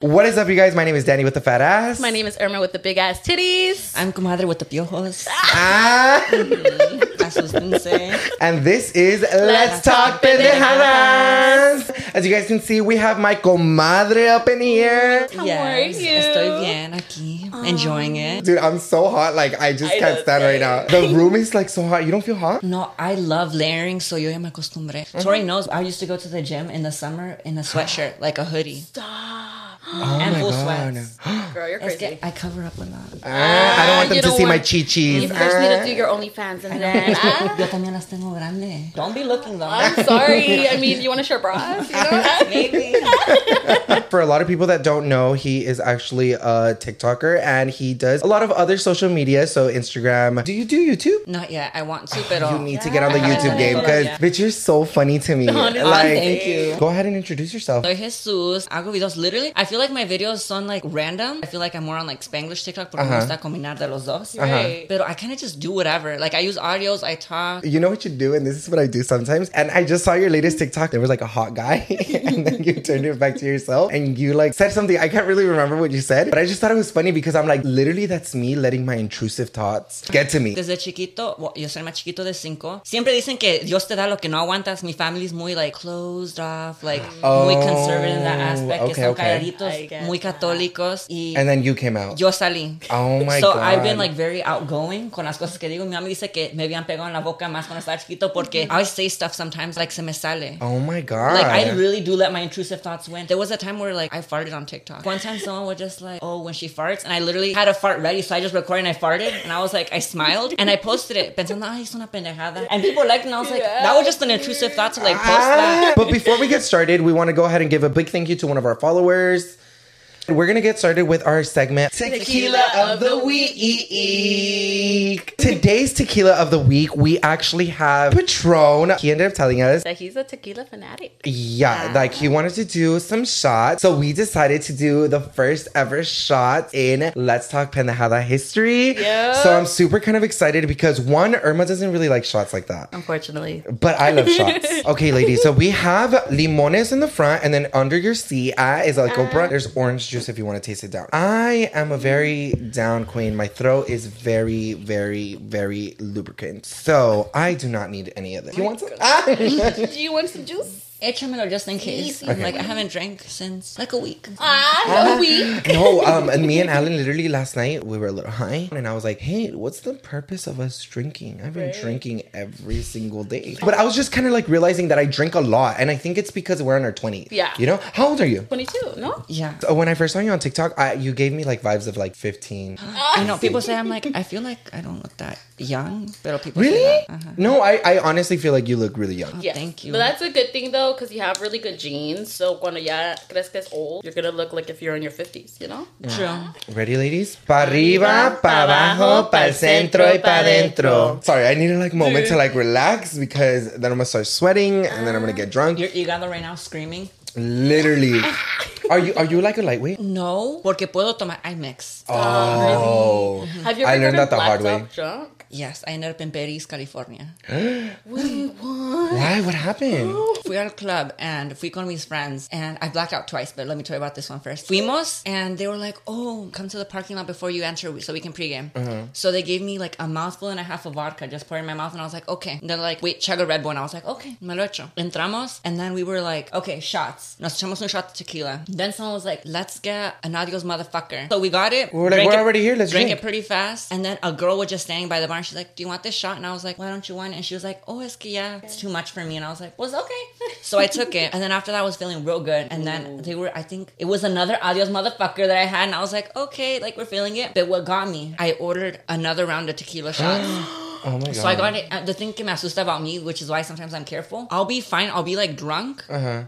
What is up, you guys? My name is Danny with the fat ass. My name is Irma with the big ass titties. I'm comadre with the piojos. Ah, Asuspense. and this is Let's, Talk Pendejadas. As you guys can see, we have my comadre up in here. How yes, are you? Estoy bien aquí, enjoying it. Dude, I'm so hot. Like, I just I can't stand right now. The room is like so hot. You don't feel hot? No, I love layering, so yo ya me acostumbré. Tori knows I used to go to the gym in the summer in a sweatshirt, like a hoodie. Stop. Oh and my full God. sweats. Girl, you're crazy. que I cover up with that. Ah, I don't want them you to don't see my want- chichis. You first need Ah. to do your OnlyFans and then. ah, Yo también las tengo grande. Don't be looking though. I'm sorry. I mean, you want to share bras? You know? Maybe. For a lot of people that don't know, he is actually a TikToker and he does a lot of other social media. So Instagram. Do you do YouTube? Not yet. I want to, pero You need to get on the I YouTube game because yet. bitch, you're so funny to me. Honestly. Like, Thank you. go ahead and introduce yourself. Soy Jesus. Hago videos. Literally, I feel like my videos son like random. I feel like I'm more on like Spanglish TikTok porque me Uh-huh. gusta combinar de los dos. Right. But I kind of just do whatever. Like I use audios, I talk. You know what you do, and this is what I do sometimes. And I just saw your latest TikTok. There was like a hot guy, and then you turned it back to yourself, and you like said something. I can't really remember what you said, but I just thought it was funny because I'm like, literally, that's me letting my intrusive thoughts get to me. Desde chiquito, well, yo soy más chiquito de cinco. Siempre dicen que Dios te da lo que no aguantas. Mi family's muy like closed off, like muy Oh, conservative in that aspect. okay, que son okay. Calladitos, get muy católicos. Y And then you came out. yo salí. Oh my so God. I've been like very outgoing con las cosas que digo. Mi mamá dice que me habían pegado en la boca más cuando estaba chiquito porque I always say stuff sometimes like se me sale. Oh my god. Like I really do let my intrusive thoughts win. There was a time where like I farted on TikTok. One time someone was just like, "Oh, when she farts," and I literally had a fart ready, so I just recorded and I farted, and I was like, I smiled and I posted it, pensando, "Ay, es una pendejada," and people liked, and I was like, "That was just an intrusive thought to like post Ah, that." but before we get started, we want to go ahead and give a big thank you to one of our followers. We're gonna get started with our segment Tequila of the Week. Today's Tequila of the Week, we actually have Patron. He ended up telling us, That he's a tequila fanatic. yeah, like he wanted to do some shots. So we decided to do the first ever shot in Let's Talk Pendejada history. Yeah. So I'm super kind of excited because one, Irma doesn't really like shots like that. Unfortunately. But I love shots. Okay, ladies. So we have limones in the front, and then under your seat ah, is like Oprah. There's orange juice if you want to taste it down. I am a very down queen. My throat is very, very, very lubricant. So I do not need any of this. You want some? Do you want some juice? Échamelo just in case. Easy. I'm Like I haven't drank since like a week. Ah, no week. no, um, and me and Alan literally last night we were a little high, and I was like, "Hey, what's the purpose of us drinking? I've been Right. drinking every single day." But I was just kind of like realizing that I drink a lot, and I think it's because we're in our twenties. Yeah. You know, how old are you? 22, no? Yeah. So when I first saw you on TikTok, I, you gave me like vibes of like 15. I know people say I'm like I feel like I don't look that young, but people Really? say that. Uh-huh. No, I, I honestly feel like you look really young. Yes. Thank you. But that's a good thing though, because you have really good genes. So cuando ya crezcas old, you're gonna look like if you're in your 50s, you know? True. Ready, ladies? Pa arriba, pa abajo, pa el centro y pa dentro. Sorry, I need a like moment to like relax because then I'm gonna start sweating and then I'm gonna get ah. drunk. You're, you got right now screaming. Literally. Are you are you like a lightweight? No, porque puedo tomar. I mix. Oh. Have you I learned that the hard way. out drunk? Yes, I ended up in Perris, California. Wait, what? Why? What happened? Fui a club and fui con mis friends and I blacked out twice, but let me tell you about this one first. Fuimos and they were like, oh, come to the parking lot before you enter so we can pregame. Uh-huh. So they gave me like a mouthful and a half of vodka, just pour in my mouth and I was like, okay. And they're like, wait, chug a Red Bull. And I was like, okay, me lo echo. Entramos and then we were like, okay, shots. Nos echamos un shot of tequila. Then someone was like, let's get an adios motherfucker. So we got it. We were like, we're it- already here, let's drank drink. it pretty fast. And then a girl was just standing by the bar and she's like, do you want this shot? And I was like, why don't you want it? And she was like, oh, que ya, it's too much for me. And I was like, was okay. so I took it. And then after that, I was feeling real good. And then they were, I think it was another adios motherfucker that I had. And I was like, okay, like we're feeling it. But what got me, I ordered another round of tequila shots. Oh my god. So I got it. uh, The thing que me asusta about me, which is why sometimes I'm careful. I'll be fine. I'll be like drunk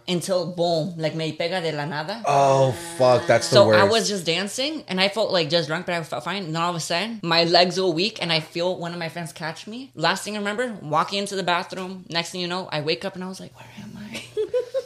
until boom, like me pega de la nada. Oh fuck, that's the So worst. I was just dancing and I felt like just drunk, but I felt fine. And then all of a sudden, my legs were weak and I feel one of my friends catch me. Last thing I remember, walking into the bathroom. Next thing you know, I wake up and I was like, where am I?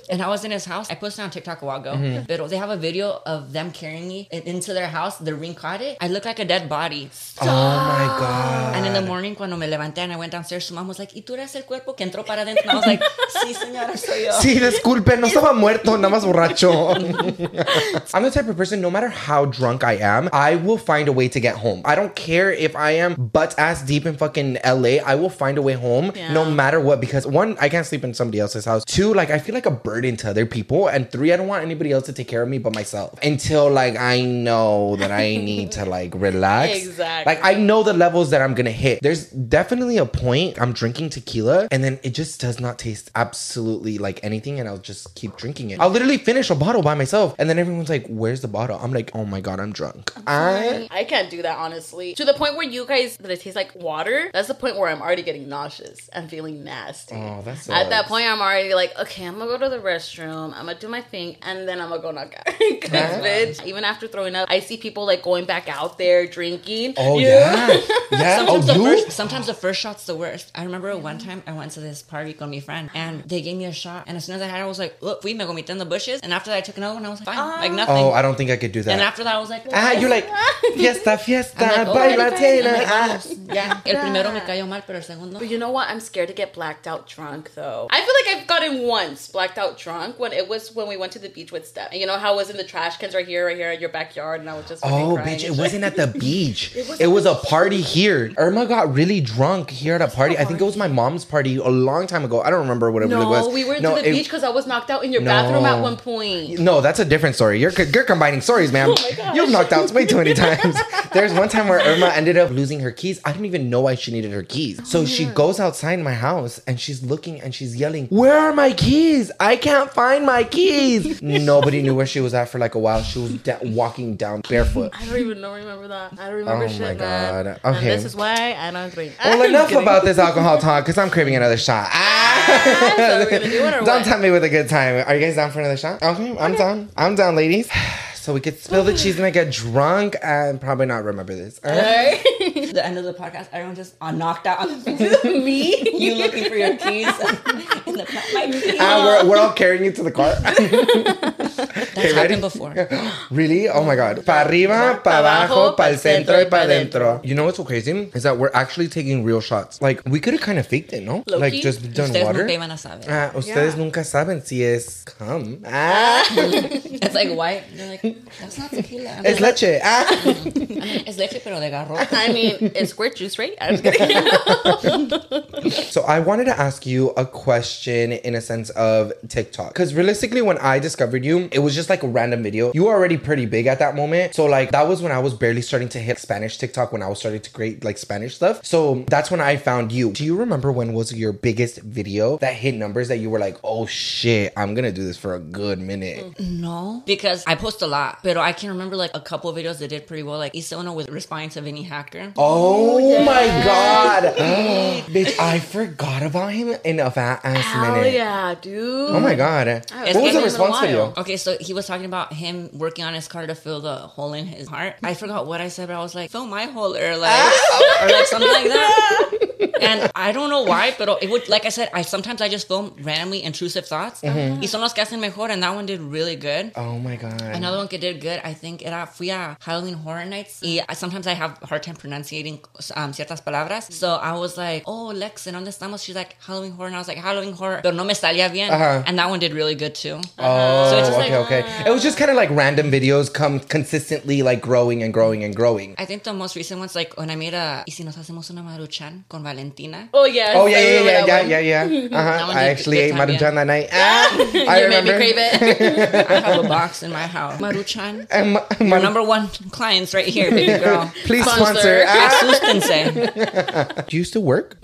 And I was in his house. I posted on TikTok a while ago. Mm-hmm. But they have a video of them carrying me into their house. The ring caught it. I look like a dead body. Oh my god. And in the morning, cuando me levanté and I went downstairs, mom was like, ¿Y tú eres el cuerpo que entró para adentro? And I was like, Sí, señora, soy yo. Sí, disculpe, no estaba muerto, nada más borracho. I'm the type of person, no matter how drunk I am, I will find a way to get home. I don't care if I am butt ass deep in fucking LA, I will find a way home Yeah. no matter what. Because one, I can't sleep in somebody else's house. Two, like I feel like a burden to other people. And three, I don't want anybody else to take care of me but myself. Until like I know that I need to like relax. Exactly. Like I know the levels that I'm gonna hit. There's definitely a point I'm drinking tequila and then it just does not taste absolutely like anything and I'll just keep drinking it. I'll literally finish a bottle by myself and then everyone's like, Where's the bottle? I'm like, Oh my god, I'm drunk. I I can't do that honestly. To the point where you guys that it tastes like water. That's the point where I'm already getting nauseous and feeling nasty. Oh, that At that point, I'm already like, okay, I'm gonna go to the restroom. I'm gonna do my thing, and then I'm gonna go knock out. Cause Huh? bitch, even after throwing up, I see people like going back out there drinking. Oh yeah. Yeah. Oh Sometimes, the first, sometimes the first shot's the worst. I remember one time I went to this party with my friend and they gave me a shot. And as soon as I had it, I was like, look, we me vomité in the bushes. And after that, I took another one. I was like, fine, like nothing. Oh, I don't think I could do that. and after that, I was like, ah, you're like fiesta, fiesta, I'm like, oh, bailatela. I'm like, ah. vamos. ya. El primero me cayó mal, pero el segundo. But you know what? I'm scared to get blacked out drunk though. I feel like I've gotten once blacked out drunk when it was when we went to the beach with Steph. And you know how I was in the trash cans right here, right here in your backyard, and I was just Oh, bitch, it wasn't at the beach. was it was a party here. Irma got really drunk here at a party. I think it was my mom's party a long time ago. I don't remember what it No, really was. we were to the it- beach because I was knocked out in your bathroom at one point. No, that's a different story. You're you're combining stories, ma'am. Oh. You've knocked out way too many times. There's one time where Irma ended up losing her keys. I didn't even know why she needed her keys. So she goes outside my house and she's looking and she's yelling, "Where are my keys? I can't find my keys." Nobody knew where she was at for like a while. She was da- walking down barefoot. I don't even know remember that. I don't remember Oh shit, my man. God. And Okay. this is why I don't drink. Well, I'm enough kidding. about this alcohol talk because I'm craving another shot. Ah! so we're gonna do it or Don't what? tell me with a good time. Are you guys down for another shot? Okay, I'm down. I'm down, ladies. So we could spill the cheese and I get drunk and probably not remember this. All right? Alright. the end of the podcast, everyone just uh, knocked out. on Me? you looking for your keys in the car. My keys. Ah, we're, we're all carrying you to the car. That's ready? happened before. really? Oh my god. Pa arriba, pa abajo, pa el centro y pa dentro. You know what's so crazy? Is that we're actually taking real shots. Like, we could have kind of faked it, no? Low like, key? just done Ustedes water. nunca iban a saber. Ah, ustedes Yeah. nunca saben si es cum. Ah, It's like white. They're like, that's not tequila. I'm es like, leche. Ah. Es leche, pero de garro. I mean, it's squirt juice, right? I'm just kidding. So I wanted to ask you a question in a sense of TikTok. Because realistically, when I discovered you, it was just like a random video. You were already pretty big at that moment. So like that was when I was barely starting to hit Spanish TikTok when I was starting to create like Spanish stuff. So that's when I found you. Do you remember when was your biggest video that hit numbers that you were like, oh shit, I'm gonna do this for a good minute? No, because I post a lot, but I can remember like a couple of videos that did pretty well. Like uno with responding to Vinnie Hacker. Oh, oh my god. Bitch, I forgot about him in a fat ass Hell minute. yeah, dude. Oh my god. What was the response video? Okay, so he was talking about him working on his car to fill the hole in his heart. I forgot what I said, but I was like, fill my hole or like or like something like that. And I don't know why, but it would like I said, I sometimes I just film randomly intrusive thoughts. Y son los que hacen mejor, and that one did really good. Oh my god. Another one que did good, I think, era fui a Halloween Horror Nights. Y sometimes I have a hard time pronunciating um, ciertas palabras. So I was like, oh, Lex, ¿en dónde estamos? She's like, Halloween Horror. And I was like, Halloween Horror. Pero no me salía bien. Ajá. And that one did really good too. Oh, So it's just okay, like- okay. It was just kind of like random videos come consistently like growing and growing and growing. I think the most recent one's like when I made a Y si nos hacemos una maruchan con Valentina. Oh yeah. Oh yeah, I yeah, yeah, yeah, yeah, yeah. Uh-huh. I actually good ate time, maruchan yeah. that night. Ah, I you made me crave it. I have a box in my house. Maruchan. And ma- Your ma- number one clients right here, baby girl. please Sponsor. sponsor. Ah. Asústense. Do you still work?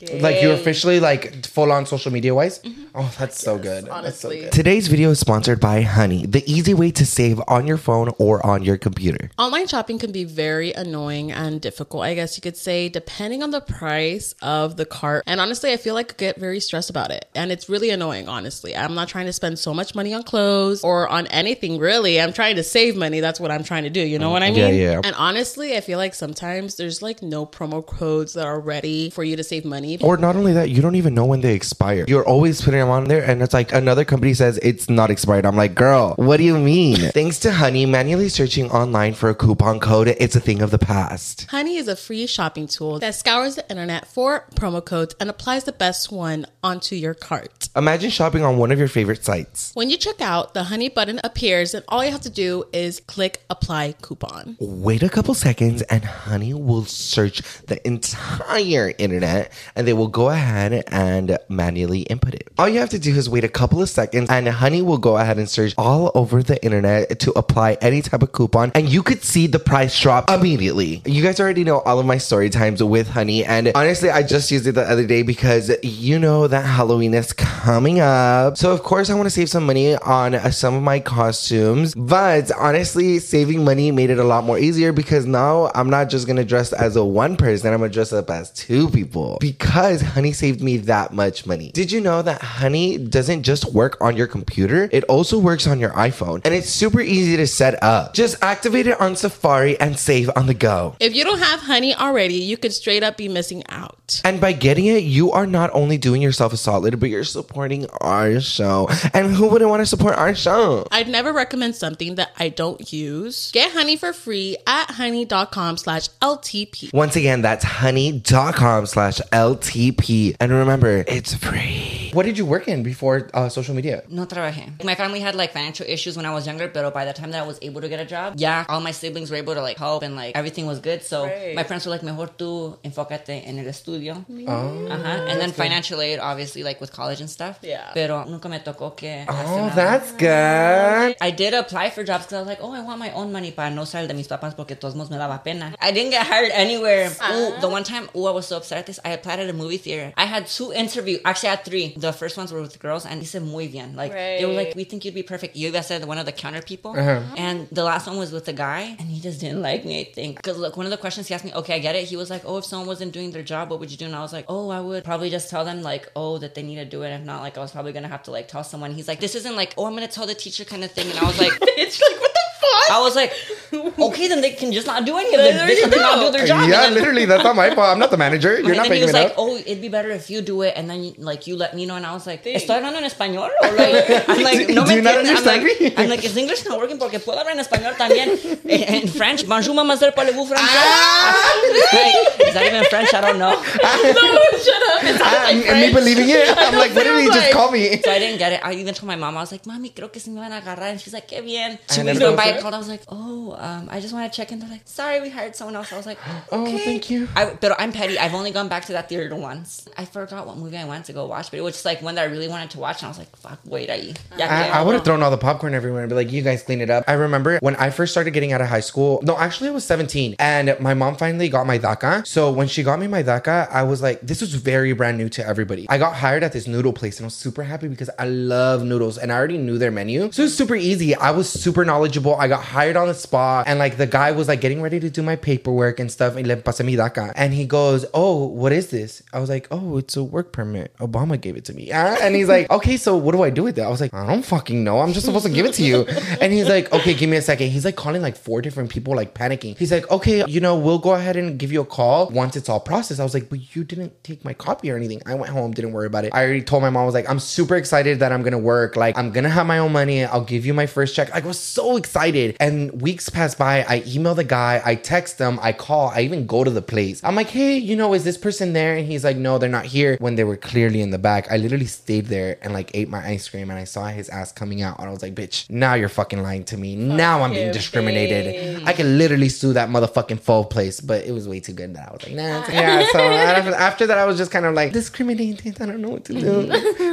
Like you're officially like full on social media wise? Mm-hmm. Oh, that's so good. That's so honestly. good. Today's video is sponsored by Honey, the easy way to save on your phone or on your computer. Online shopping can be very annoying and difficult, I guess you could say, depending on the price of the cart. And honestly, I feel like I get very stressed about it. And it's really annoying, honestly. I'm not trying to spend so much money on clothes or on anything really. I'm trying to save money. That's what I'm trying to do. You know what I mean? Yeah, yeah. And honestly, I feel like sometimes there's like no promo codes that are ready for you to save money Or not only that, you don't even know when they expire. You're always putting them on there, and it's like another company says it's not expired. I'm like, girl, what do you mean? Thanks to Honey, manually searching online for a coupon code, it's a thing of the past. Honey is a free shopping tool that scours the internet for promo codes and applies the best one onto your cart. Imagine shopping on one of your favorite sites. When you check out, the Honey button appears, and all you have to do is click apply coupon. Wait a couple seconds, and Honey will search the entire internet and they will go ahead and manually input it. All you have to do is wait a couple of seconds, and Honey will go ahead and search all over the internet to apply any type of coupon, and you could see the price drop immediately. You guys already know all of my story times with Honey, and honestly, I just used it the other day because you know that Halloween is coming up. So, of course, I want to save some money on some of my costumes, but honestly, saving money made it a lot more easier because now I'm not just gonna dress as a one person, I'm gonna dress up as two people because Honey saved me that much money. Did you know that Honey doesn't just work on your computer, it also works on your iPhone, and it's super easy to set up. Just activate it on Safari and save on the go. If you don't have Honey already, you could straight up be missing out. And by getting it, you are not only doing yourself a solid, but you're supporting our show. And who wouldn't want to support our show? I'd never recommend something that I don't use. Get Honey for free at honey.com slash LTP. Once again, that's honey.com slash LTP. TP and remember, it's free. What did you work in before uh, social media? No trabajé. My family had like financial issues when I was younger, but by the time that I was able to get a job, yeah, all my siblings were able to like help and like everything was good. So Right. my parents were like, mejor tú enfócate en el estudio. Oh, Ajá. And then financial aid, obviously, like with college and stuff. Yeah. Pero nunca me tocó que. oh that's good. I did apply for jobs because I was like, oh, I want my own money para no ser el de mis papás porque todos modos me daba pena. I didn't get hired anywhere. Ooh, the one time, ooh, I was so upset at this. I applied at a movie theater. I had two interviews. Actually, I had three. The first ones were with girls, and they said muy bien. Like they were like, we think you'd be perfect. You guys said one of the counter people, Uh-huh. and the last one was with a guy, and he just didn't like me. I think because look, one of the questions he asked me, okay, I get it. He was like, oh, if someone wasn't doing their job, what would you do? And I was like, oh, I would probably just tell them like, oh, that they need to do it. If not, like, I was probably gonna have to like tell someone. He's like, this isn't like, oh, I'm gonna tell the teacher kind of thing. And I was like. It's like, what the fuck? I was like, okay, then they can just not do any of it. They you can not go. do their job. Yeah, then- literally, that's not my fault. I'm not the manager. You're and not then he was like, up. "Oh, it'd be better if you do it, and then like you let me know." And I was like, Sí. "Estoy hablando en español?" Or like, I'm like, Do- "No do me you not entiendes?" I'm understand like, me? I'm like, "Is English not working? Porque puedo hablar en español también." En en French, bonjour, mademoiselle, parlez-vous français? Ah! like, is that even French? I don't know. no, shut up. It sounded Ah, like and me believing it, I I'm like, what did he just like- call me? So I didn't get it. I even told my mom, I was like, Mommy, creo que se me van a agarrar. And she's like, qué bien. Two And weeks then- went by, I called. I was like, oh, um, I just want to check in. They're like, sorry, we hired someone else. I was like, Oh, thank you. I, but I'm petty. I've only gone back to that theater once. I forgot what movie I wanted to go watch, but it was just like one that I really wanted to watch. And I was like, fuck, wait, ahí. Ya I, I would have thrown all the popcorn everywhere and be like, you guys clean it up. I remember when I first started getting out of high school. No, actually, I was 17. And my mom finally got my DACA. So when she got me my DACA, I was like, this was very brand new to everybody. I got hired at this noodle place and I was super happy because I love noodles and I already knew their menu. So it was super easy. I was super knowledgeable. I got hired on the spot. And like the guy was like getting ready to do my paperwork and stuff. And he goes, oh, what is this? I was like, oh, it's a work permit. Obama gave it to me. Ah, And he's like, okay, so what do I do with it? I was like, I don't fucking know. I'm just supposed to give it to you. And he's like, okay, give me a second. He's like calling like four different people, like panicking. He's like, okay, you know, we'll go ahead and give you a call once it's all processed. I was like, but you didn't take my copy or anything. I went home, didn't worry about it. I already told my mom, I was like, I'm super excited that I'm gonna work. Like, I'm gonna have my own money. I'll give you my first check. I was so excited. And weeks pass by. I email the guy, I text them, I call, I even go to the place. I'm like, hey, you know, is this person there? And he's like, no, they're not here. When they were clearly in the back, I literally stayed there and like ate my ice cream and I saw his ass coming out. And I was like, bitch, now you're fucking lying to me. now I'm being discriminated. I can literally sue that motherfucking faux place, but it was way too good that I was like, nah. yeah. So after, after that, I was just kind of like discriminated. I don't know what to do.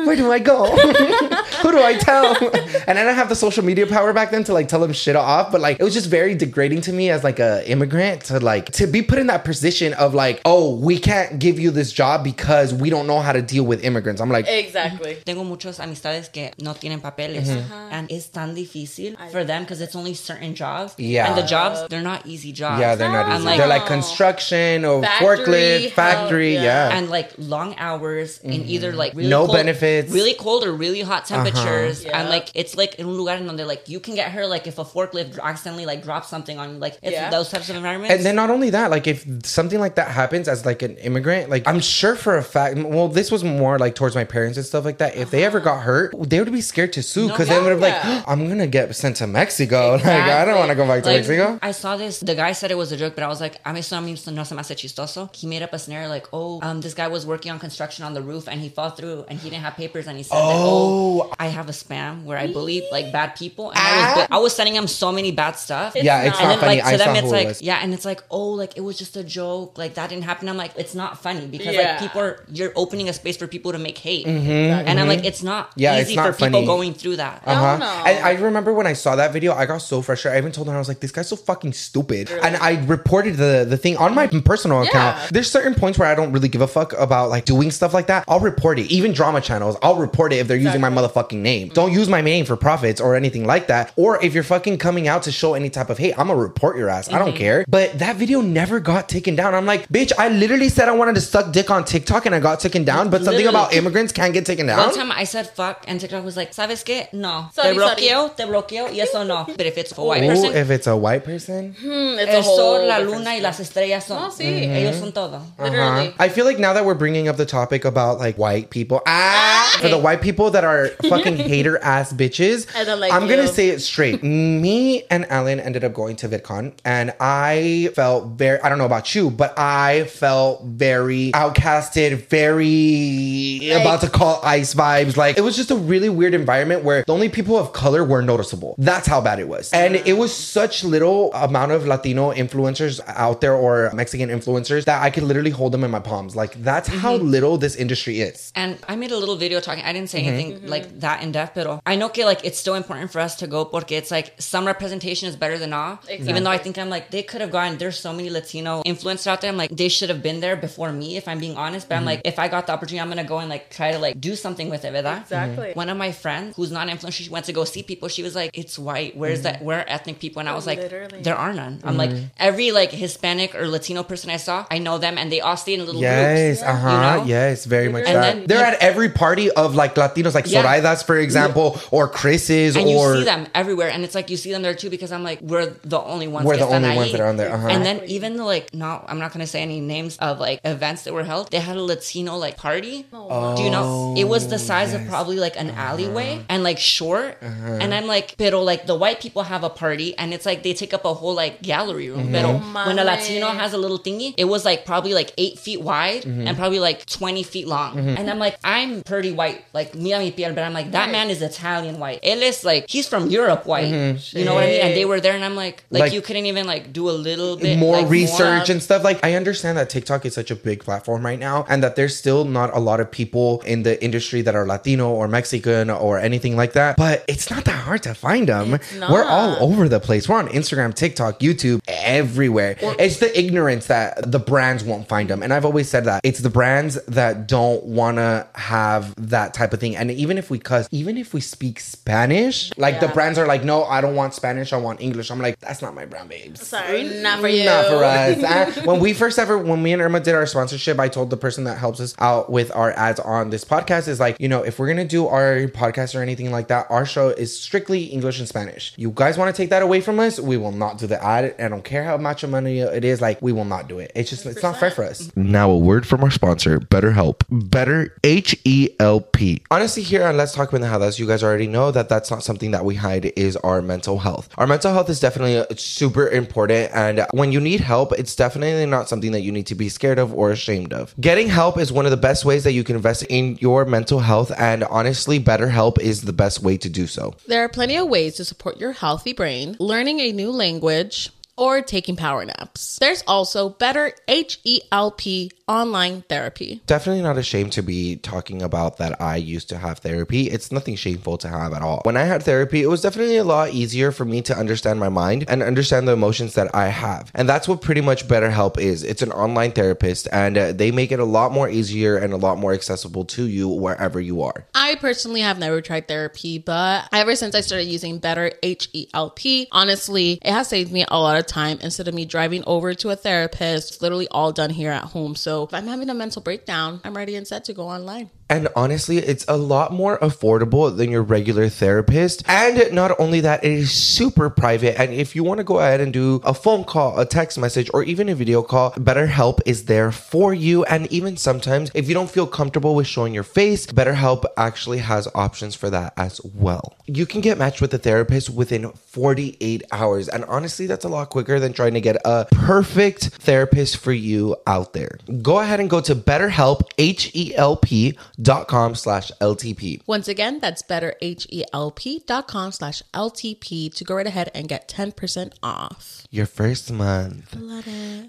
Where do I go? Who do I tell? And I didn't have the social media power back then to like tell them shit off, but like it was just very degrading to me as like a immigrant to like to be put in that position of like, oh, we can't give you this job because we don't know how to deal with immigrants. I'm like, Exactly. Tengo muchos amistades que no tienen papeles, and it's tan difícil for them because it's only certain jobs. Yeah. and the jobs they're not easy jobs. yeah, they're not easy. like- they're like construction or Factory, forklift, help, factory. yeah. yeah. and like long hours in mm-hmm. either like really No cold- benefits. really cold or really hot uh-huh. temperatures, Yeah. and like it's like in un lugar in donde like you can get her like if a forklift accidentally like drop something on you. Like it's Yeah. those types of environments. And then not only that, like if something like that happens as like an immigrant, like I'm sure for a fact, well, this was more like towards my parents and stuff like that. If they ever got hurt, they would be scared to sue because they would have Uh-huh. yeah. like, I'm gonna get sent to Mexico. Like I don't want to go back to Like, Mexico. I saw this. The guy said it was a joke, but I was like, a mí eso a mí no se me hace chistoso. He made up a scenario like, oh, um, this guy was working on construction on the roof and he fell through and he didn't have papers and he said, that, Oh. oh, I have a spam where I believe like bad people and I was I was sending him so many bad stuff. yeah, it's not. and not then funny. like to saw them it's like was. yeah and it's like oh like it was just a joke like that didn't happen i'm like it's not funny because Yeah. like people are you're opening a space for people to make hate and i'm like it's not Mm-hmm, Yeah, easy it's not for people going through that Uh-huh. no. And I remember when I saw that video, I got so frustrated. I even told her I was like, "This guy's so fucking stupid," and I reported the the thing on my personal account. There's certain points where I don't really give a fuck about like doing stuff like that. I'll report it. Even drama channels, I'll report it if they're using my motherfucking name. Don't use my name for profits or anything like that. Or if you're fucking coming out to show any type of hate, I'm gonna report your ass. I don't care. But that video never got taken down. I'm like, bitch, I literally said I wanted to suck dick on TikTok and I got taken down. But something about immigrants can't get taken down. One time I said fuck and TikTok was like, ¿sabes qué? No. Sorry, te bloqueo, te bloqueo, y eso no. But if it's a white Ooh, person, if it's a white person. Hmm, It's el a whole sol, la luna y las estrellas son. No, sí. Ellos son todo. Literally. I feel like now that we're bringing up the topic about like white people, ah, for the white people that are fucking hater ass bitches, I don't like I'm gonna say it straight. Me and Ellen ended up going to VidCon, and I felt very. I don't know about you, but I felt very outcasted, very Like- about to call ice vibes. Like it was just a really weird environment where the only people of color were noticeable. That's how bad it was, and it was such little amount of Latino influencers out there or Mexican influencers that I could literally hold them in my palms. Like that's how little this industry is. And I made a little video talking. I didn't say Mm-hmm. anything like that in depth, but I know que like it's still important for us to go porque it's like some representation is better than all. Even though I think I'm like they could have gone. There's so many Latino influencers out there. I'm like they should have been there before me. If I'm being honest, but I'm Mm-hmm. like if I got the opportunity, I'm gonna go and like try to like do something with it. ¿verdad? Exactly. One of my friends who's not an influencer, she went to go see people. She was like, "It's white. Where's that? Where are ethnic people?" And I was like, Literally. "There are none." I'm like every like Hispanic or Latino person I saw, I know them, and they all stay in little Yes, groups. uh huh. You know? Yes, very much And that. then They're you- at every party of like Latinos, like Yeah. Soraidas, for example, or Chris's, and or you see them everywhere and it's like you see them there too because i'm like we're the only ones We're the only ones that are on there, uh-huh. and then even the like no i'm not gonna say any names of like events that were held they had a latino like party. Do you know? It was the oh, size of probably like an uh-huh. alleyway and like short. Uh-huh. And i'm like pero like the white people have a party and it's like they take up a whole like gallery room. Pero mm-hmm. when a latino has a little thingy it was like probably like eight feet wide mm-hmm. and probably like 20 feet long. Mm-hmm. And i'm like i'm pretty white like mira mi piel but i'm like that man is italian white. Él es like he's from europe white you know what i mean and they were there and i'm like like, Like- you couldn't even like do a little bit more like, research more- and stuff. Like, I understand that TikTok is such a big platform right now, and that there's still not a lot of people in the industry that are Latino or Mexican or anything like that. But it's not that hard to find them. We're all over the place. We're on Instagram, TikTok, YouTube, everywhere. it's the ignorance that the brands won't find them. And I've always said that it's the brands that don't want to have that type of thing. And even if we cuss, even if we speak Spanish, like the brands are like, no, I don't want Spanish. I want English. I'm like, that's not my brand, babes. Sorry, not for you. Not for us. When we first ever, when me and Irma did our sponsorship, I told the person that helps us out with our ads on this podcast is like, you know, if we're gonna do our podcast or anything like that, our show is strictly English and Spanish. You guys want to take that away from us? We will not do the ad. I don't care how much money it is. Like, we will not do it. It's just, it's not fair for us. Now, a word from our sponsor, BetterHelp. Better H E L P. Honestly, here on Let's Talk Pendejadas, you guys already know that that's not something that we hide. Is our mental health. Our mental health is definitely uh, super important, and when you need help, it's definitely not something that you need to be scared of or ashamed of. Getting help is one of the best ways that you can invest in your mental health, and honestly, BetterHelp is the best way to do so. There are plenty of ways to support your healthy brain, learning a new language, or taking power naps. There's also Better H-E-L-P online therapy. Definitely not ashamed to be talking about that I used to have therapy. It's nothing shameful to have at all. When I had therapy, it was definitely a lot easier for me to understand my mind and understand the emotions that I have. And that's what pretty much BetterHelp is. It's an online therapist and uh, they make it a lot more easier and a lot more accessible to you wherever you are. I personally have never tried therapy, but ever since I started using Better H-E-L-P, honestly, it has saved me a lot of time instead of me driving over to a therapist. It's literally all done here at home. So if I'm having a mental breakdown, I'm ready and set to go online. And honestly, it's a lot more affordable than your regular therapist. And not only that, it is super private. And if you want to go ahead and do a phone call, a text message, or even a video call, BetterHelp is there for you. And even sometimes, if you don't feel comfortable with showing your face, BetterHelp actually has options for that as well. You can get matched with a therapist within 48 hours. And honestly, that's a lot quicker than trying to get a perfect therapist for you out there. Go ahead and go to BetterHelp, H-E-L-P dot com slash LTP. Once again, that's betterhelp.com slash LTP to go right ahead and get 10% off. Your first month.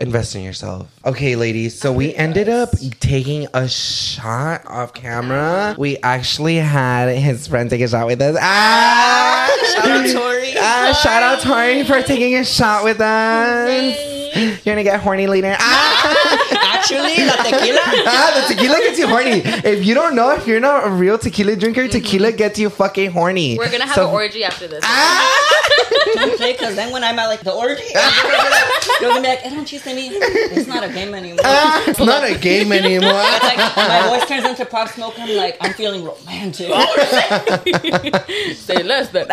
Invest in yourself. Okay, ladies. So we ended up taking a shot off camera. We actually had his friend take a shot with us. Ah! Shout out Tori. Ah, shout out Tori for taking a shot with us. You're gonna get horny later. Ah! Actually, la tequila. ah, the tequila gets you horny. If you don't know, if you're not a real tequila drinker, tequila gets you fucking horny. We're gonna have So- an orgy after this. Don't play because then when I'm at like the orgy, you're gonna be like, "Eh, don't you me? It's not a game anymore. Ah, it's not a game anymore. Like my voice turns into pop smoke. I'm like, I'm feeling romantic. Say less than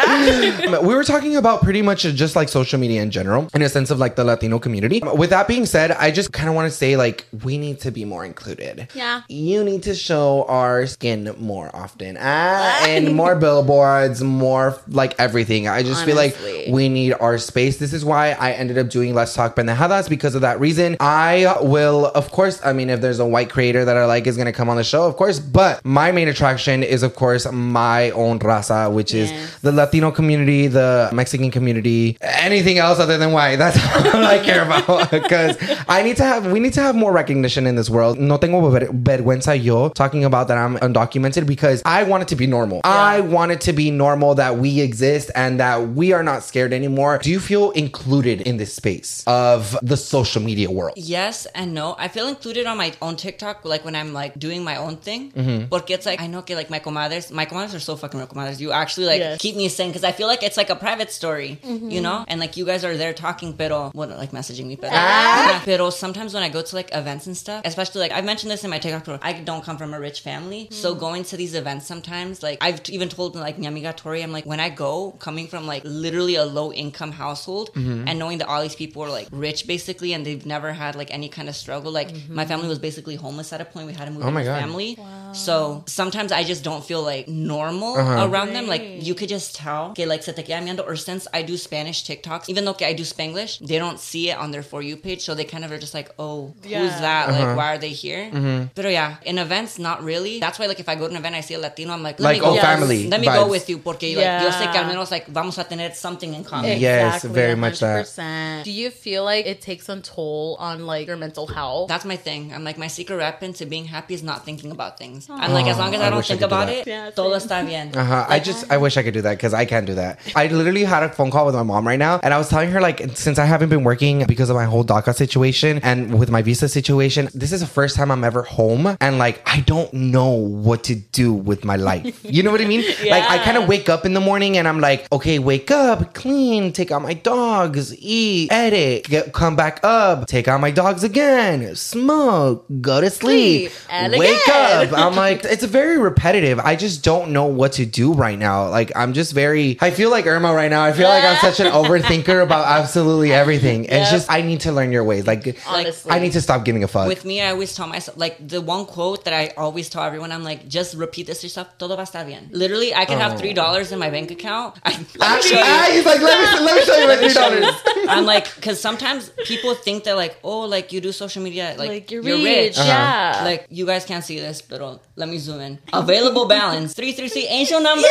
we were talking about pretty much just like social media in general, in a sense of like the Latino community. With that being said, I just kind of want to say like we need to be more included. Yeah. You need to show our skin more often. Ah, and more billboards, more like everything. I just feel like we need our space. This is why I ended up doing Let's Talk Pendejadas because of that reason. I will, of course, I mean, if there's a white creator that I like is going to come on the show, of course, but my main attraction is, of course, my own raza, which is the Latino community, the Mexican community, anything else other than white. That's all I care about because I need to have, we need to have more recognition in this world. No tengo ver- vergüenza yo talking about that I'm undocumented because I want it to be normal. I want it to be normal that we exist and that we are not scared anymore. Do you feel included in this space of the social media world? Yes and no. I feel included on my own TikTok, like when I'm like doing my own thing. Mm-hmm. Porque it's like I know que like my comadres, my comadres are so fucking real comadres. You actually like Yes. keep me sane because I feel like it's like a private story, Mm-hmm. you know. And like you guys are there talking, pero what like messaging me, pero Ah. pero sometimes when I go to like events and stuff, especially like I've mentioned this in my TikTok, pero I don't come from a rich family, Mm-hmm. so going to these events sometimes, like I've even told like mi amiga Tori, I'm like when I go coming from like literally a low income household Mm-hmm. and knowing that all these people are like rich basically and they've never had like any kind of struggle. Like Mm-hmm. my family was basically homeless at a point. We had to move Oh my God. family. So sometimes I just don't feel like normal Uh-huh. around them. Like you could just tell que like se te queda mirando. Or since I do Spanish TikToks, even though que I do Spanglish, they don't see it on their for you page. So they kind of are just like, oh, Yeah. who's that? Uh-huh. Like why are they here? Mm-hmm. But yeah, in events, not really. That's why like if I go to an event, I see a Latino, I'm like, let Like, me go. oh, family Let me go with you porque like, yo sé que al Yeah. menos like vamos a tener something in common. Yes, very much that. Do you feel like it takes a toll on like your mental health? That's my thing. I'm like my secret weapon to being happy is not thinking about things. I'm like as long as I I don't wish I think do about it, Yeah, todo está bien. Uh-huh. I just I wish I could do that because I can't do that. I literally had a phone call with my mom right now, and I was telling her like since I haven't been working because of my whole DACA situation and with my visa situation, this is the first time I'm ever home, and like I don't know what to do with my life. You know what I mean? Like I kind of wake up in the morning and I'm like, okay, wake up, clean, take out my dogs, eat, edit, get, come back up, take out my dogs again, smoke, go to sleep, Sleep, wake again. up. I'm like, it's very repetitive. I just don't know what to do right now. Like, I'm just very, I feel like Irma right now. I feel like I'm such an overthinker about absolutely everything. It's just, I need to learn your ways. Like, Honestly. I need to stop giving a fuck. With me, I always tell myself, like, the one quote that I always tell everyone, I'm like, just repeat this to yourself, todo va a estar bien. Literally, I can have $3 in my bank account. I, let me show you. ah, he's like, let me, let me show you my three dollars. I'm like, because sometimes people think that, like, oh, like, you do social media, like, Like, you're, you're, rich, rich. Uh-huh. yeah. Like, you guys can't see this, but let me zoom in. Available balance, 333 angel numbers.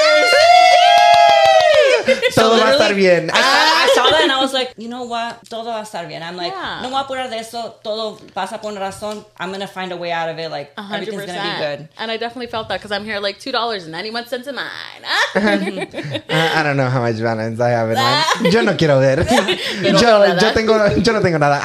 Todo va a estar bien. I, saw, Ah. I saw that and I was like, you know what? Todo va a estar bien. I'm like, Yeah. no me voy a apurar de eso. Todo pasa por una razón. I'm going to find a way out of it. Like, A hundred everything's going to be good. And I definitely felt that because I'm here like two dollars and ninety one cents in mine. I, I don't know how much balance I have in mine. Yo no quiero ver. yo, nada. yo, tengo, yo no tengo nada.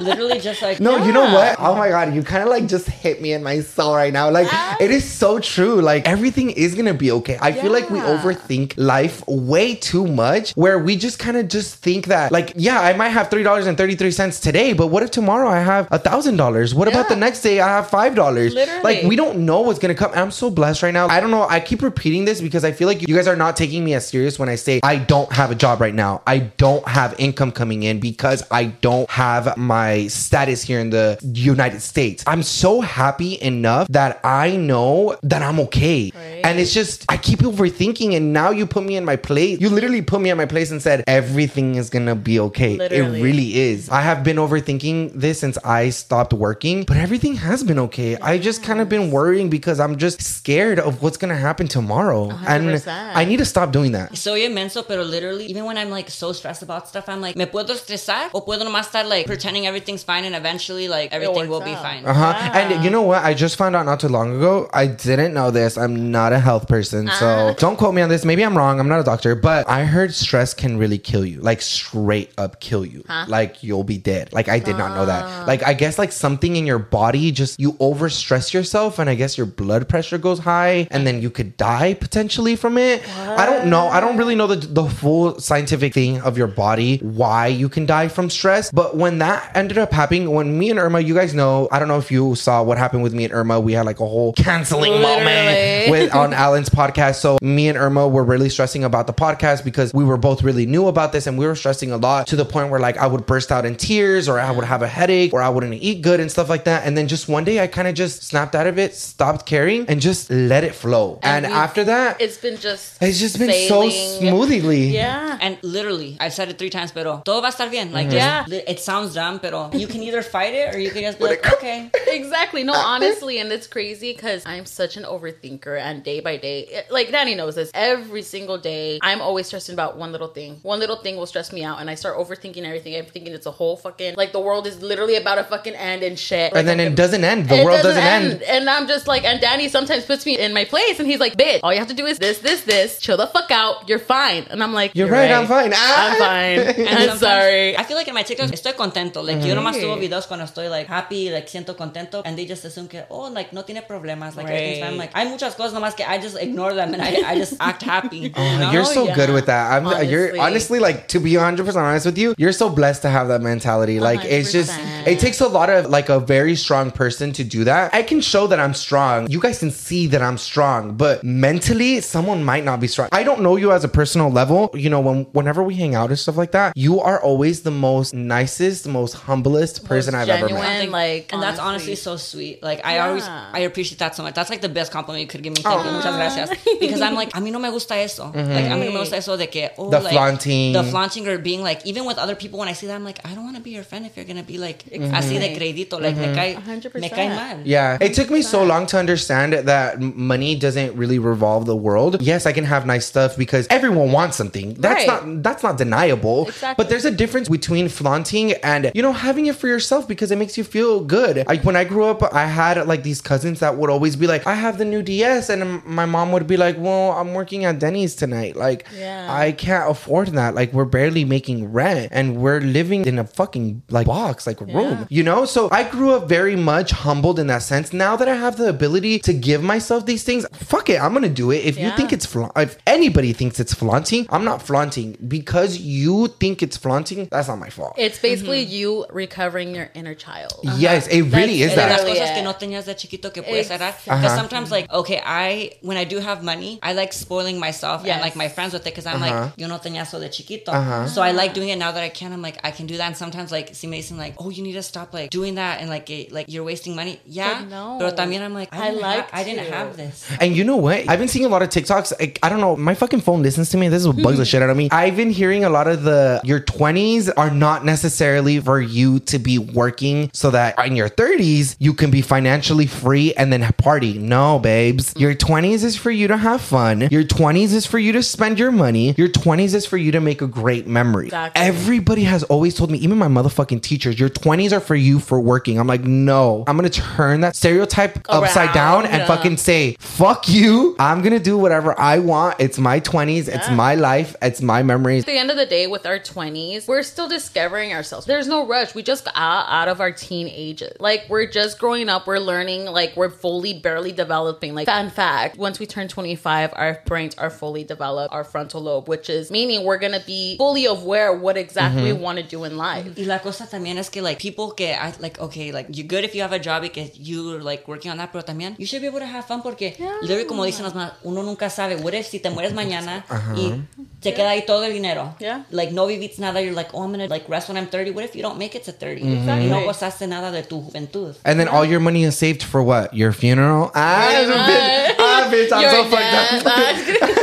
Literally just like, No, you know what? Oh my god, you kind of like just hit me in my soul right now. Like it is so true. Like everything is gonna be okay. I feel like we overthink life life way too much where we just kind of just think that, like, yeah, I might have $3.33 today, but what if tomorrow I have a $1,000? What about the next day I have $5? Literally. Like, we don't know what's to come. I'm so blessed right now. I don't know. I keep repeating this because I feel like you guys are not taking me as serious when I say I don't have a job right now. I don't have income coming in because I don't have my status here in the United States. I'm so happy enough that I know that I'm okay. Right. And it's just, I keep overthinking, and now you put me in my place. You literally put me in my place and said, everything is gonna be okay. Literally. It really is. I have been overthinking this since I stopped working, but everything has been okay. I just kind of been worrying because I'm just scared of what's gonna happen tomorrow. And 100%. I need to stop doing that. Soy inmenso, pero literally, even when I'm like so stressed about stuff, I'm like, me puedo estresar o puedo nomás estar like pretending everything's fine and eventually like everything works will be fine. Uh huh. And you know what? I just found out not too long ago. I didn't know this. I'm not a health person, so don't quote me on this. Maybe I'm wrong. I'm not a doctor, but I heard stress can really kill you, like straight up kill you. Like you'll be dead. Like I did not know that. Ah. Like I guess like something in your body just you overstress yourself, and I guess your blood pressure goes high, and then you could die potentially from it. I don't know. I don't really know the the full scientific thing of your body why you can die from stress, but when that ended up happening, when me and Irma, you guys know, I don't know if you saw what happened with me and Irma. We had like a whole canceling moment with on Alan's podcast. So me and Irma were really stressing about the podcast because we were both really new about this and we were stressing a lot to the point where like I would burst out in tears or I would have a headache or I wouldn't eat good and stuff like that. And then just one day I kind of just snapped out of it, stopped caring, and just let it flow. And, we've- after that, It's been just. it's just been so smoothly. Yeah. And literally, I've said it three times, pero todo va a estar bien. Like, mm-hmm. Yeah. just, li- it sounds dumb, pero you can either fight it or you can just be like, okay. Exactly. No, honestly, and it's crazy because I'm such an overthinker, and day by day, it- like Danny knows this, every single day, I'm always stressing about one little thing. One little thing will stress me out, and I start overthinking everything. I'm thinking it's a whole fucking like the world is literally about to fucking end and shit. Like, And then I'm- it doesn't end. The world doesn't, end. And I'm just like, and Danny sometimes puts me in my place, and he's like, "Bitch, all you have to do is this, this, this. Chill the fuck out. You're fine." And I'm like, You're right, I'm fine. Ah. I'm fine. And I'm sorry. I feel like in my TikToks, estoy contento. Like, yo nomás Right. subo videos cuando estoy like happy, like siento contento, and they just assume que, oh, like no tiene problemas, like everything's fine. I'm like, hay muchas cosas nomás que I just ignore them and I, I just act happy. you oh, know? You're so yeah. good with that. I'm uh, you're Honestly. honestly like to be 100% honest with you, you're so blessed to have that mentality. Like it's just it takes a lot of like a very strong person to do that. I can show that I'm strong. You guys can see that I'm strong, but mentally someone might not be strong. I don't know you as a personal level. You know, when whenever we hang out and stuff like that, you are always the most nicest, most humblest person I've ever met. genuine, like, and that's honestly honestly. so sweet. Like I always, I appreciate that so much. That's like the best compliment you could give me. Thank you, muchas gracias. Because I'm like, a mí no me gusta eso. Like mm-hmm. A mí no me gusta eso de que oh, Mm-hmm. The like, flaunting. the flaunting or being like, even with other people when I see that, I'm like, I don't want to be your friend if you're gonna be like así de credito. Like me cae, 100%. me cae mal. Yeah, it took me so long to understand that money doesn't really revolve the world. Yes, I can have nice stuff because everyone wants something. That's Right. not that's not deniable. Exactly. But there's a difference between flaunting and you know having it for yourself because it makes you feel good. Like when I grew up, I had like these cousins that would always be like, "I have the new DS," and my mom would be like, "Well, I'm working at Denny's tonight. Like, Yeah. I can't afford that. Like, we're barely making rent and we're living in a fucking like box, like a room, you know? So I grew up very much humbled in that sense. Now that I have the ability to give myself these things, fuck it, I'm gonna do it. If you think it's fla- if anybody thinks it's flaunting, I'm not flaunting because you think it's flaunting. That's not my fault. It's basically you recovering your inner child. yes, it really is That's- De las that. Literally, cosas yeah. que no tenías de chiquito que puedes Because Uh-huh. sometimes, like, okay, I, when I do have money, I like spoiling myself and Yes. like my friends with it because I'm Uh-huh. like, yo no tenía eso de chiquito. So I like doing it now that I can. I'm like, I can do that. And sometimes, like, see Mason, like, oh, you need to stop, like, doing that and like, it, like, you're wasting money. Yeah. But no. Pero también I'm like, I, I like ha- I didn't have this. And you know what? I've been seeing a lot of TikToks. Like, I don't know. My fucking phone listens to me. This is what bugs the shit out of me. I've been hearing a lot of the your 20s are not necessarily for you to be working so that in your 30s you can be financially free and then party. No, babes. Your 20s is for you to have fun. Your 20s is for you to spend your money. Your 20s is for you to make a great memory. Exactly. Everybody has always told me, even my motherfucking teachers, your 20s are for you for working. I'm like, no. I'm gonna turn that stereotype upside down and yeah. fucking say, fuck you. I'm gonna do whatever I want. It's my 20s. It's my life. It's my memories. At the end of the day, with our 20s, we're still discovering ourselves. There's no rush. We just got out of our teen ages. Like, we're just growing up. We're learning. Like, we're fully, barely developing. Like, fun fact once we turn 25, our brains are fully developed. Develop our frontal lobe, which is meaning we're gonna be fully aware of what exactly we want to do in life. Y la cosa también es que like people que I, like okay like you're good if you have a job y que you like working on that pero también you should be able to have fun porque literally como dicen las mamás uno nunca sabe what if si te mueres mañana y te queda ahí todo el dinero Yeah. like no viviste nada you're like oh I'm gonna like rest when I'm 30 what if you don't make it to 30 Exactly. y no gozaste nada de tu juventud And then all your money is saved for what? Your funeral? Ah, bitch, ah, bitch I'm Your so fucked up.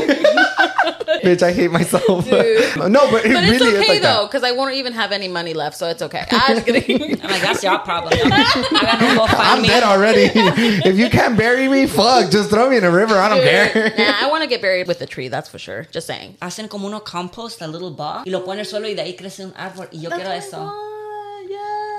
bitch, I hate myself. no, but it But really it's is okay like though, because I won't even have any money left, so it's okay. I'm just kidding. I'm like that's your problem yo. hagan I'm GoFundMe. dead already. if you can't bury me, fuck, just throw me in a river. I don't care. nah, I want to get buried with a tree. That's for sure. Just saying. hacen como uno compost a little bog y lo pone al suelo y de ahí crece un árbol y yo quiero eso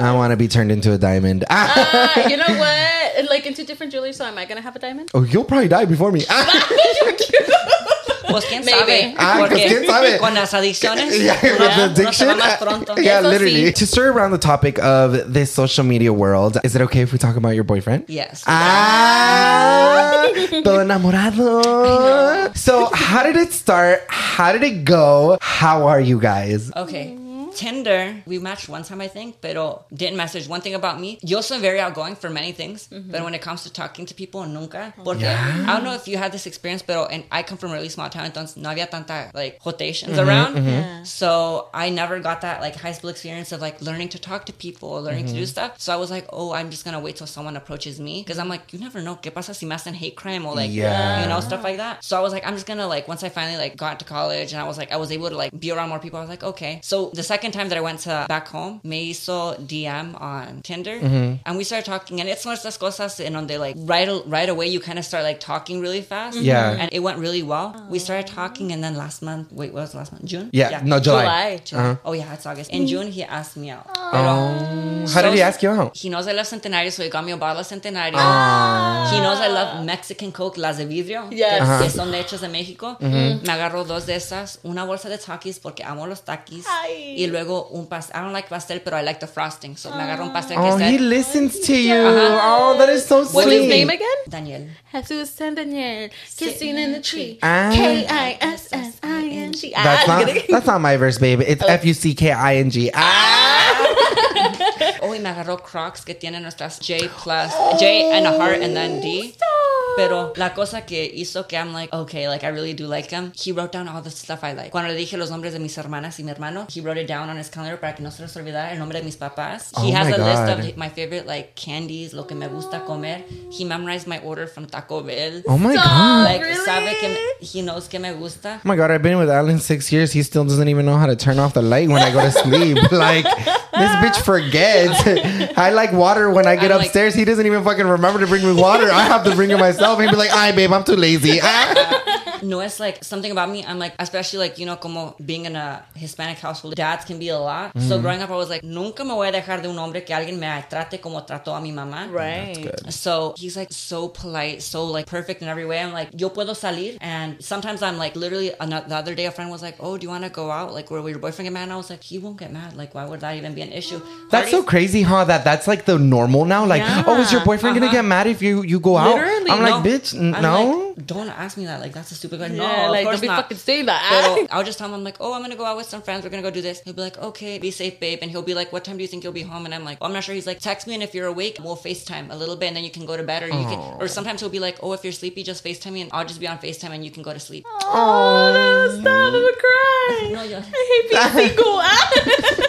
I want to be turned into a diamond. Ah. Ah, you know what? Like into different jewelry. So am I gonna have a diamond? Oh, you'll probably die before me. Ah. Pues quién Maybe. sabe. Ah, pues, Porque quién sabe. con las adicciones, Yeah, with the uno addiction. va más pronto. Yeah, Eso literally. sí. To stir around the topic of this social media world, is it okay if we talk about your boyfriend? Yes. Ah, todo enamorado. So, how did it start? How did it go? How are you guys? Okay. Tinder, we matched one time, I think, pero didn't message. One thing about me, yo soy very outgoing for many things, mm-hmm. but when it comes to talking to people, nunca. Porque Yeah. I don't know if you had this experience, pero and I come from a really small town, entonces no había tanta like rotations mm-hmm, around. Mm-hmm. So I never got that like high school experience of like learning to talk to people, learning to do stuff. So I was like, oh, I'm just gonna wait till someone approaches me because I'm like, you never know, ¿qué pasa si me hacen hate crime or like, Yeah. you know, stuff like that. So I was like, I'm just gonna like once I finally like got to college and I was like, I was able to like be around more people. I was like, okay. So the second time that I went to back home, me hizo DM on Tinder and we started talking and it's one of estas cosas in donde like right right away you kind of start like talking really fast. Yeah. And it went really well. We started talking and then last month, wait, what was last month? June? Yeah, no, July. July. July. Uh-huh. Oh yeah, it's August. In June he asked me out. Oh, how did he ask you out? He knows I love Centenario, so he got me a bottle of Centenario. Ah. He knows I love Mexican Coke, las de vidrio. Yes. que- Ajá. Que son hechas de México. Me agarró dos de esas, una bolsa de takis porque amo los takis. Ay. Y luego un pastel. I don't like pastel, pero I like the frosting. So me agarró un pastel que Oh, he listens to you. Oh, that is so sweet. What's his name again? Daniel. Jesus San Daniel, kissing in the tree. Ah. K I S S I N G. That's Ah, not that's not my verse, baby. It's F U C K I N G. Ah. Oh, y me agarró Crocs que tienen nuestras J plus, J and a heart and then D. Pero la cosa que hizo que I'm like, okay, like I really do like him. He wrote down all the stuff I like. Cuando le dije los nombres de mis hermanas y mi hermano, he wrote it down on his calendar para que no se les olvidara el nombre de mis papás. Oh he has a God. list of my favorite like candies, lo que me gusta comer. He memorized my order from Taco Bell. Oh my Stop. god. like really? sabe que me, he knows que me gusta. Oh my god, I've been with Alan six years. He still doesn't even know how to turn off the light when I go to sleep. like this bitch forgets. I like water when I get I'm like- upstairs. he doesn't even fucking remember to bring me water. I have to bring it myself. He'd be like, "Ay, babe, I'm too lazy." Ah. No, it's like something about me. I'm like, especially like, you know, como being in a Hispanic household, dads can be a lot. So growing up, I was like, nunca me voy a dejar de un hombre que alguien me trate como trató a mi mamá. Right. So he's like so polite, so like perfect in every way. I'm like, yo puedo salir. And sometimes I'm like, literally, ano- the other day, a friend was like, oh, do you want to go out? Like, where will your boyfriend get mad? And I was like, he won't get mad. Like, why would that even be an issue? That's so crazy, huh? That that's like the normal now. Like, Yeah. oh, is your boyfriend gonna Uh-huh. get mad if you you go out? Literally, I'm like, No. bitch, n- I'm no. like, don't ask me that. Like, that's a stupid question. Yeah, no, of like course don't be not. fucking saying that. Pero I'll just tell him, I'm like, oh, I'm gonna go out with some friends. We're gonna go do this. He'll be like, okay, be safe, babe. And he'll be like, what time do you think you'll be home? And I'm like, oh, I'm not sure. He's like, text me, and if you're awake, we'll FaceTime a little bit, and then you can go to bed, or you can. Or sometimes he'll be like, oh, if you're sleepy, just FaceTime me, and I'll just be on FaceTime, and you can go to sleep. oh, no, stop! I'm gonna cry. No, yo- I hate being single.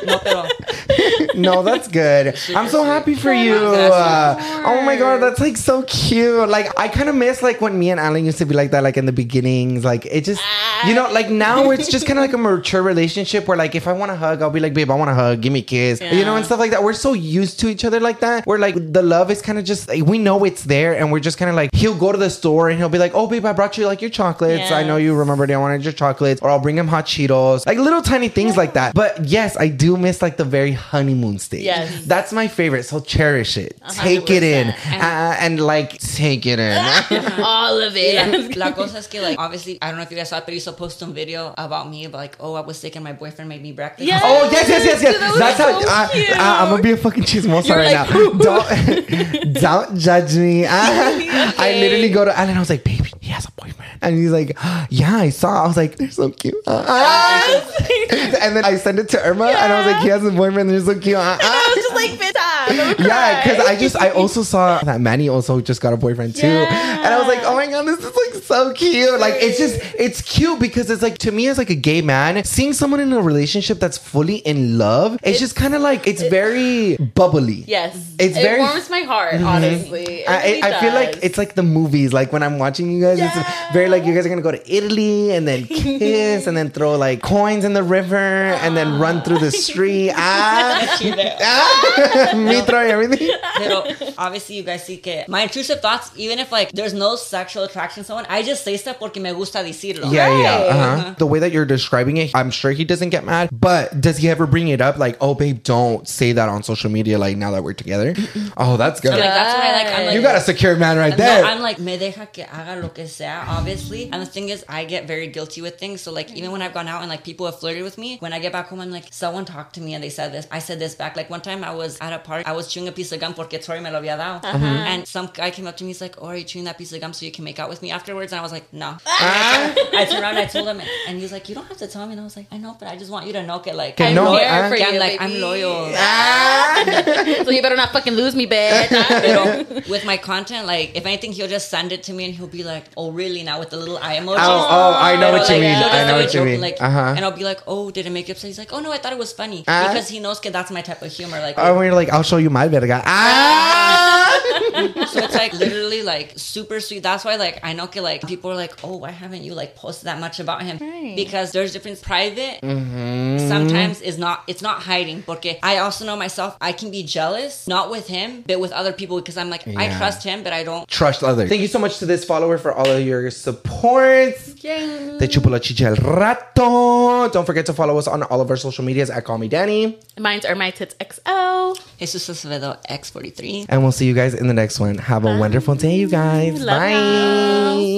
No, pero no, that's good. I'm so sweet. happy for you. Uh, oh my god, that's like so cute. Like I kind of miss like when me and Alan used to be like that, like in the beginnings. Like it just, you know, like now it's just kind of like a mature relationship where like if I want to hug, I'll be like, babe, I want to hug, give me a kiss, you know, and stuff like that. We're so used to each other like that. Where like the love is kind of just like, we know it's there, and we're just kind of like he'll go to the store and he'll be like, oh babe, I brought you like your chocolates. I know Yes. you remembered I wanted your chocolates, or I'll bring him hot Cheetos, like little tiny things like that. But yes, I do miss like the very honeymoon stage. Yes. That's my favorite. So cherish it. Take it in. 100%. Uh, and like take it in. All of it. La cosa es que, like, obviously, I don't know if you guys saw it, but you still posted a video about me, but like, oh, I was sick and my boyfriend made me breakfast. Yeah. Oh yes, yes, yes, yes. That was That's how so I, cute. I, am gonna be a fucking chismosa You're right like, now. don't don't judge me. I, I literally go to Alan. I was like, baby, he has a boyfriend. And he's like, yeah, I saw. I was like, they're so cute. Uh-uh. and then I sent it to Irma, and I was like, he has a boyfriend. They're so cute. Uh-uh. I was just like, I'm Yeah, because. I just I also saw that Manny also just got a boyfriend too, Yeah. and I was like, oh my god, this is like so cute. Like it's just it's cute because it's like to me as like a gay man, seeing someone in a relationship that's fully in love, it's, just kind of like it's very bubbly. yes, It's it very- Mm-hmm. warms my heart. Honestly, It I, really I feel like it's like the movies. Like when I'm watching you guys, it's very like you guys are gonna go to Italy and then kiss and then throw like coins in the river and then run through the street. Ah, ah me throwing everything. Pero obviously you guys see que my intrusive thoughts, even if like there's no sexual attraction to someone, I just say stuff porque me gusta decirlo. Yeah, yeah. Right. Uh-huh. The way that you're describing it, I'm sure he doesn't get mad. But does he ever bring it up? Like, oh, babe, don't say that on social media. Like now that we're together. Oh, that's good. So, like that's why like I'm like you got a secure man right No, there. I'm like, me deja que haga lo que sea, obviously. And the thing is, I get very guilty with things. So, like, even when I've gone out and, like, people have flirted with me, when I get back home, I'm like, someone talked to me and they said this. I said this back. Like, one time I was at a party, I was chewing a piece of gum porque Tori me lo había dado. And some guy came up to me, he's like, oh, are you chewing that piece of gum so you can make out with me afterwards? And I was like, no. I turned around and I told him, and he was like, you don't have to tell me. And I was like, I know, but I just want you to know que, like, I'm no, here ah. for que I'm you, like, baby. I'm loyal. so you better not fucking lose me, bitch. Pero with my content, like if anything, he'll just send it to me and he'll be like, "Oh, really?" Now with the little eye emoji. Oh, oh, I know Pero, what you like, mean. I know what you joking, mean. Like, Uh-huh. and I'll be like, "Oh, did it make you upset?" He's like, "Oh no, I thought it was funny Ah. because he knows that that's my type of humor." Like, Oh, when you're like, I'll show you my verga. Ah! so it's like literally like super sweet. That's why like I know like people are like, "Oh, why haven't you like posted that much about him?" Right. Because there's difference. Private Mm-hmm. sometimes is not. It's not hiding. Porque I also know myself. I can be jealous, not with him, but with other people because I'm like I trust him, but I don't. Trust others. Thank you so much to this follower for all of your supports. Te chupo la chicha el rato. Don't forget to follow us on all of our social medias at Call Me Danny. Mine's are my tits XO. Jesus Acevedo X43. And we'll see you guys in the next one. Have a wonderful day, you guys. Love Bye.